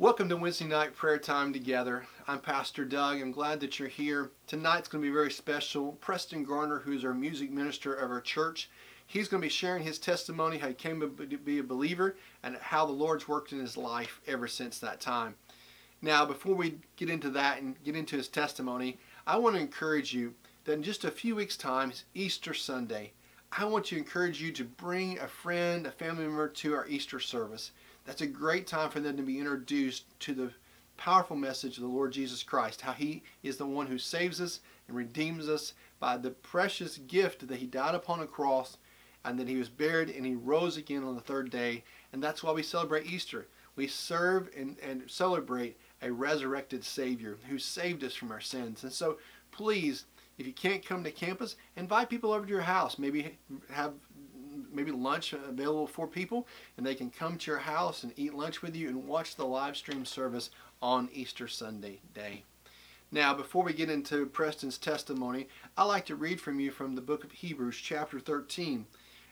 Welcome to Wednesday night prayer time together. I'm Pastor Doug. I'm glad that you're here. Tonight's going to be very special. Preston Garner, who's our music minister of our church, he's going to be sharing his testimony, how he came to be a believer, and how the Lord's worked in his life ever since that time. Now, before we get into that and get into his testimony, I want to encourage you that in just a few weeks' time Easter Sunday. I want to encourage you to bring a friend, a family member to our Easter service that's a great time for them to be introduced to the powerful message of the Lord Jesus Christ, how He is the one who saves us and redeems us by the precious gift that He died upon a cross and that He was buried and He rose again on the third day. And that's why we celebrate Easter. We serve and, and celebrate a resurrected Savior who saved us from our sins. And so please, if you can't come to campus, invite people over to your house. Maybe have maybe lunch available for people, and they can come to your house and eat lunch with you and watch the live stream service on Easter Sunday day. Now, before we get into Preston's testimony, I like to read from you from the book of Hebrews, chapter 13.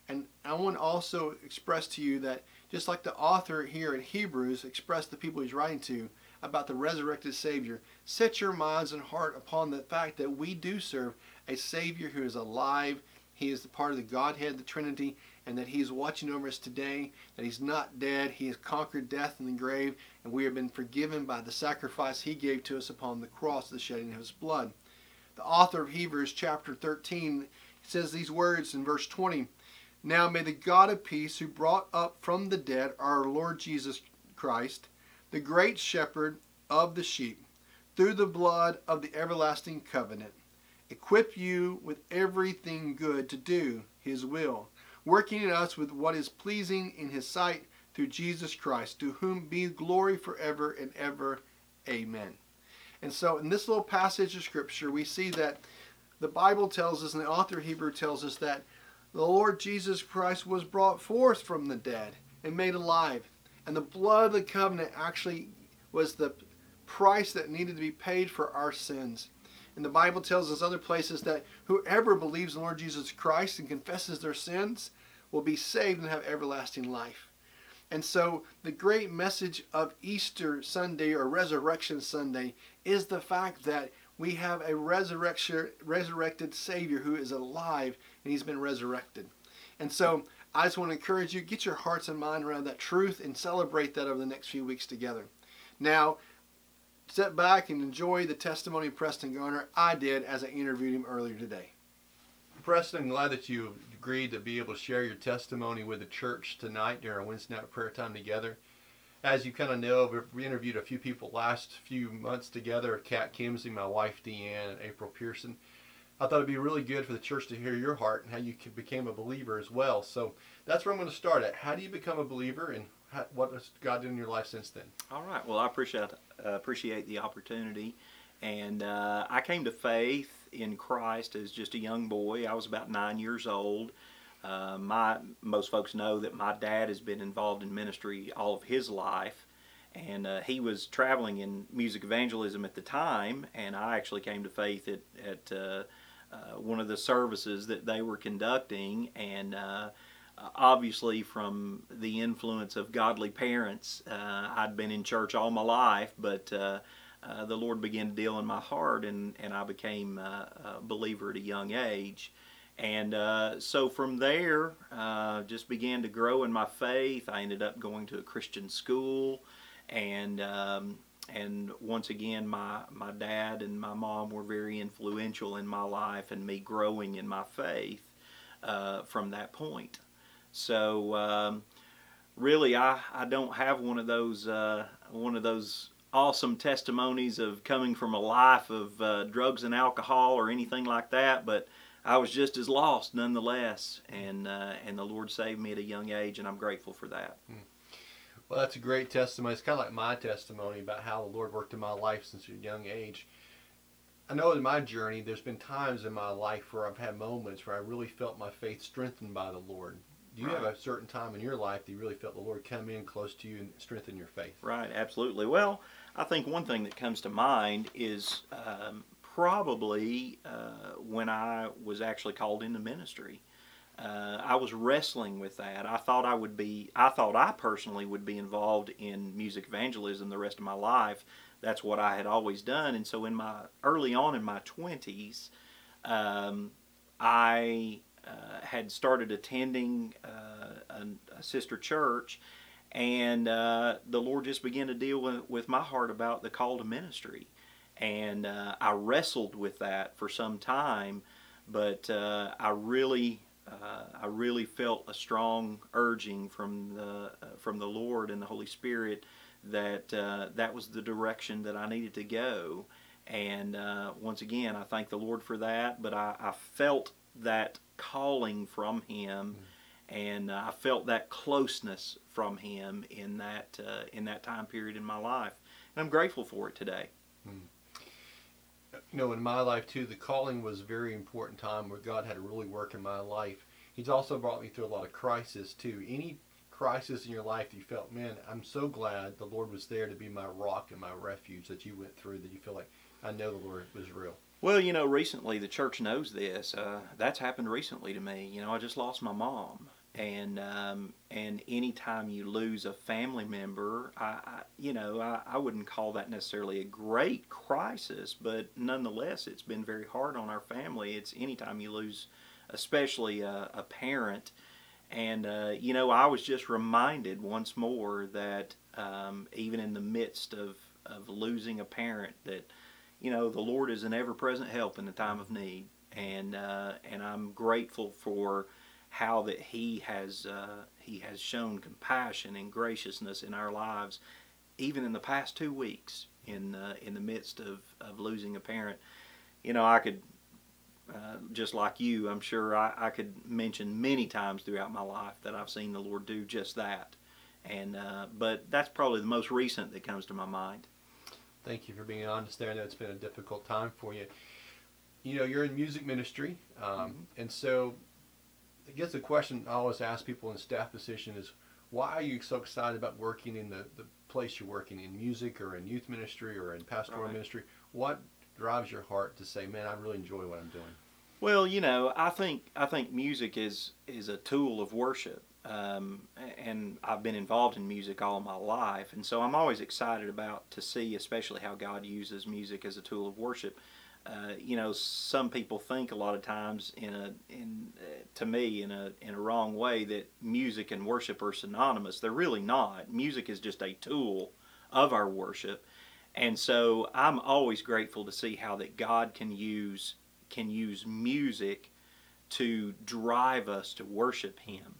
And I want to also express to you that just like the author here in Hebrews expressed the people he's writing to about the resurrected Savior, set your minds and heart upon the fact that we do serve a Savior who is alive he is the part of the Godhead, the Trinity, and that He is watching over us today, that He's not dead. He has conquered death and the grave, and we have been forgiven by the sacrifice He gave to us upon the cross, the shedding of His blood. The author of Hebrews, chapter 13, says these words in verse 20 Now may the God of peace, who brought up from the dead our Lord Jesus Christ, the great shepherd of the sheep, through the blood of the everlasting covenant, equip you with everything good to do His will, working in us with what is pleasing in His sight through Jesus Christ, to whom be glory forever and ever. Amen. And so, in this little passage of Scripture, we see that the Bible tells us, and the author of Hebrew tells us that the Lord Jesus Christ was brought forth from the dead and made alive. And the blood of the covenant actually was the price that needed to be paid for our sins. And the Bible tells us other places that whoever believes in Lord Jesus Christ and confesses their sins will be saved and have everlasting life. And so the great message of Easter Sunday or Resurrection Sunday is the fact that we have a resurrection, resurrected Savior who is alive and he's been resurrected. And so I just want to encourage you, get your hearts and mind around that truth and celebrate that over the next few weeks together. Now, sit back and enjoy the testimony of Preston Garner. I did as I interviewed him earlier today. Preston, I'm glad that you agreed to be able to share your testimony with the church tonight during our Wednesday night prayer time together. As you kind of know, we interviewed a few people last few months together Kat Kimsey, my wife Deanne, and April Pearson. I thought it'd be really good for the church to hear your heart and how you became a believer as well. So that's where I'm going to start at. How do you become a believer, and what has God done in your life since then? All right. Well, I appreciate uh, appreciate the opportunity, and uh, I came to faith in Christ as just a young boy. I was about nine years old. Uh, my most folks know that my dad has been involved in ministry all of his life, and uh, he was traveling in music evangelism at the time. And I actually came to faith at at uh, uh, one of the services that they were conducting, and uh, obviously from the influence of godly parents. Uh, I'd been in church all my life, but uh, uh the Lord began to deal in my heart, and, and I became uh, a believer at a young age. And uh, so from there, just began to grow in my faith. I ended up going to a Christian school, and um, and once again, my my dad and my mom were very influential in my life and me growing in my faith from that point. So um, really, I, I don't have one of those uh, one of those awesome testimonies of coming from a life of uh, drugs and alcohol or anything like that, but I was just as lost nonetheless, and uh, and the Lord saved me at a young age, and I'm grateful for that. Hmm. Well, that's a great testimony. It's kind of like my testimony about how the Lord worked in my life since a young age. I know in my journey, there's been times in my life where I've had moments where I really felt my faith strengthened by the Lord. Do you right. have a certain time in your life that you really felt the Lord come in close to you and strengthen your faith? Right, absolutely. Well, I think one thing that comes to mind is um, probably uh, when I was actually called into ministry. uh, I was wrestling with that. I thought I would be, I thought I personally would be involved in music evangelism the rest of my life. That's what I had always done. And so, in my early on in my 20s, um, I uh, had started attending uh, a, a, sister church, and uh, the Lord just began to deal with, with, my heart about the call to ministry. And uh, I wrestled with that for some time, but I really uh, I really felt a strong urging from the uh, from the Lord and the Holy Spirit that uh, that was the direction that I needed to go. And once again, I thank the Lord for that. But I, I felt that calling from Him, and uh, I felt that closeness from Him in that uh, in that time period in my life, and I'm grateful for it today. Mm-hmm you know, in my life too, the calling was a very important time where God had to really work in my life. He's also brought me through a lot of crisis too. Any crisis in your life that you felt, man, I'm so glad the Lord was there to be my rock and my refuge that you went through, that you feel like, I know the Lord was real. Well, you know, recently the church knows this. Uh, that's happened recently to me. You know, I just lost my mom, and um, and anytime you lose a family member, I, I you know I, I wouldn't call that necessarily a great crisis, but nonetheless, it's been very hard on our family. It's anytime you lose, especially a, a parent, and uh, you know I was just reminded once more that um, even in the midst of of losing a parent, that you know the Lord is an ever-present help in the time of need, and uh, and I'm grateful for how that he has uh, he has shown compassion and graciousness in our lives, even in the past two weeks in uh, in the midst of, of losing a parent. You know, I could uh, just like you, I'm sure I, I, could mention many times throughout my life that I've seen the Lord do just that. And uh, but that's probably the most recent that comes to my mind. Thank you for being honest there. I know it's been a difficult time for you. You know, you're in music ministry, um, mm-hmm. and so I guess the question I always ask people in staff position is, why are you so excited about working in the, the place you're working in music or in youth ministry or in pastoral right. ministry? What drives your heart to say, man, I really enjoy what I'm doing? Well, you know, I think I think music is is a tool of worship, um, and I've been involved in music all my life, and so I'm always excited about to see, especially how God uses music as a tool of worship. Uh, you know, some people think a lot of times in a in uh, to me in a in a wrong way that music and worship are synonymous. They're really not. Music is just a tool of our worship, and so I'm always grateful to see how that God can use can use music to drive us to worship Him,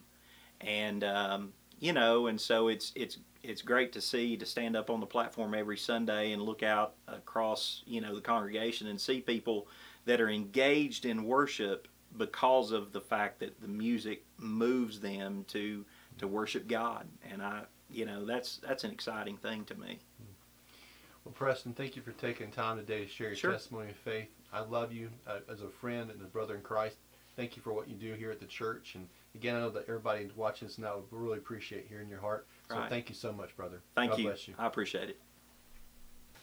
and um, you know, and so it's it's it's great to see to stand up on the platform every Sunday and look out across you know the congregation and see people that are engaged in worship because of the fact that the music moves them to to worship God and I you know that's that's an exciting thing to me. Well, Preston, thank you for taking time today to share your sure. testimony of faith. I love you uh, as a friend and a brother in Christ. Thank you for what you do here at the church. And again, I know that everybody watching this now would really appreciate hearing your heart. So right. thank you so much, brother. Thank God you. you. I appreciate it.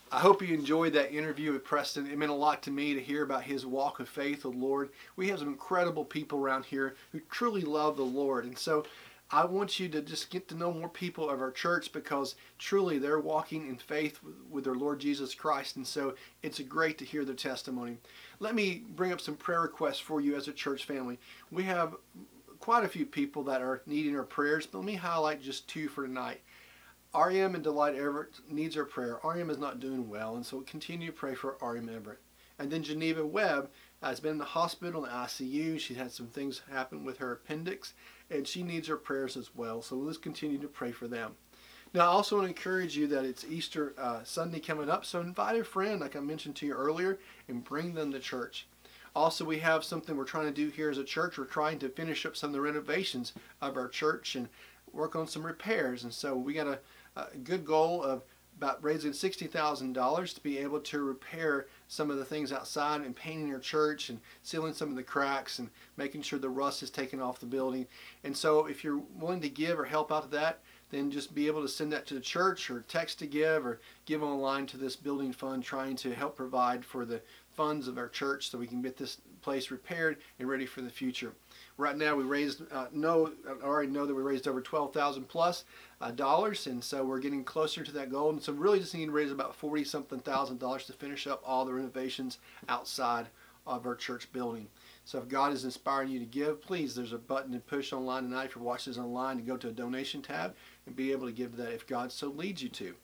I hope you enjoyed that interview with Preston. It meant a lot to me to hear about his walk of faith with the Lord. We have some incredible people around here who truly love the Lord. And so I want you to just get to know more people of our church because truly they're walking in faith with their Lord Jesus Christ. And so it's great to hear their testimony. Let me bring up some prayer requests for you as a church family. We have quite a few people that are needing our prayers, but let me highlight just two for tonight. REM and Delight Everett needs our prayer. REM is not doing well, and so continue to pray for REM Everett. And then Geneva Webb has been in the hospital in the ICU. She had some things happen with her appendix, and she needs our prayers as well. So let's continue to pray for them. Now, I also want to encourage you that it's Easter uh, Sunday coming up, so invite a friend, like I mentioned to you earlier, and bring them to church. Also, we have something we're trying to do here as a church. We're trying to finish up some of the renovations of our church and work on some repairs. And so we got a, a good goal of about raising $60,000 to be able to repair some of the things outside and painting our church and sealing some of the cracks and making sure the rust is taken off the building. And so if you're willing to give or help out to that, then just be able to send that to the church or text to give or give online to this building fund trying to help provide for the funds of our church so we can get this place repaired and ready for the future. Right now we raised uh, know I already know that we raised over twelve thousand plus uh, dollars, and so we're getting closer to that goal. And so really just need to raise about forty something thousand dollars to finish up all the renovations outside of our church building. So if God is inspiring you to give, please, there's a button to push online tonight if you're watching this online to go to a donation tab and be able to give to that if God so leads you to.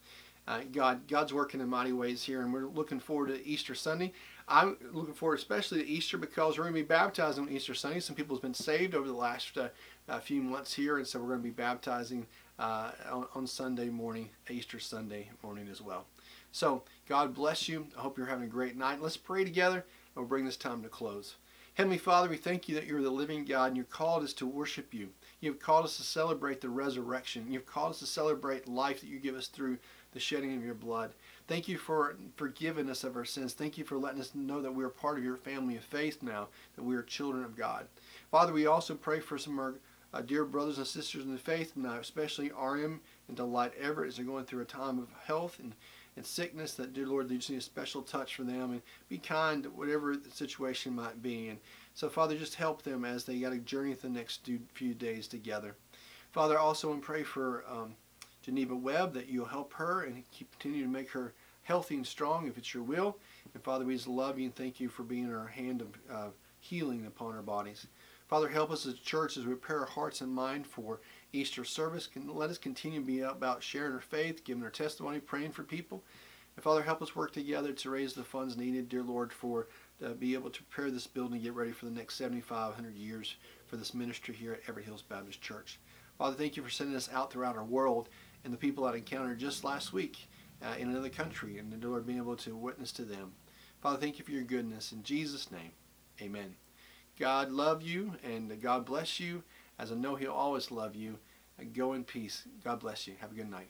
Uh, God, God's working in mighty ways here, and we're looking forward to Easter Sunday. I'm looking forward especially to Easter because we're going to be baptizing on Easter Sunday. Some people have been saved over the last uh, few months here, and so we're going to be baptizing uh, on, on Sunday morning, Easter Sunday morning as well. So God bless you. I hope you're having a great night. Let's pray together, and we'll bring this time to close. Heavenly Father, we thank you that you're the living God and you've called us to worship you. You've called us to celebrate the resurrection. You've called us to celebrate life that you give us through the shedding of your blood. Thank you for forgiving us of our sins. Thank you for letting us know that we are part of your family of faith now, that we are children of God. Father, we also pray for some of our uh, dear brothers and sisters in the faith now, especially RM and Delight Everett as they're going through a time of health and and sickness that dear lord you just need a special touch for them and be kind whatever the situation might be and so father just help them as they got to journey the next few days together father also and pray for um, geneva webb that you'll help her and keep continue to make her healthy and strong if it's your will and father we just love you and thank you for being our hand of uh, healing upon our bodies father help us as a church as we prepare our hearts and mind for Easter service. Can let us continue to be about sharing our faith, giving our testimony, praying for people. And Father, help us work together to raise the funds needed, dear Lord, for to be able to prepare this building and get ready for the next 7,500 years for this ministry here at Everett Hills Baptist Church. Father, thank you for sending us out throughout our world and the people I encountered just last week uh, in another country, and the Lord being able to witness to them. Father, thank you for your goodness. In Jesus' name, amen. God love you and God bless you as I know He'll always love you. Go in peace. God bless you. Have a good night.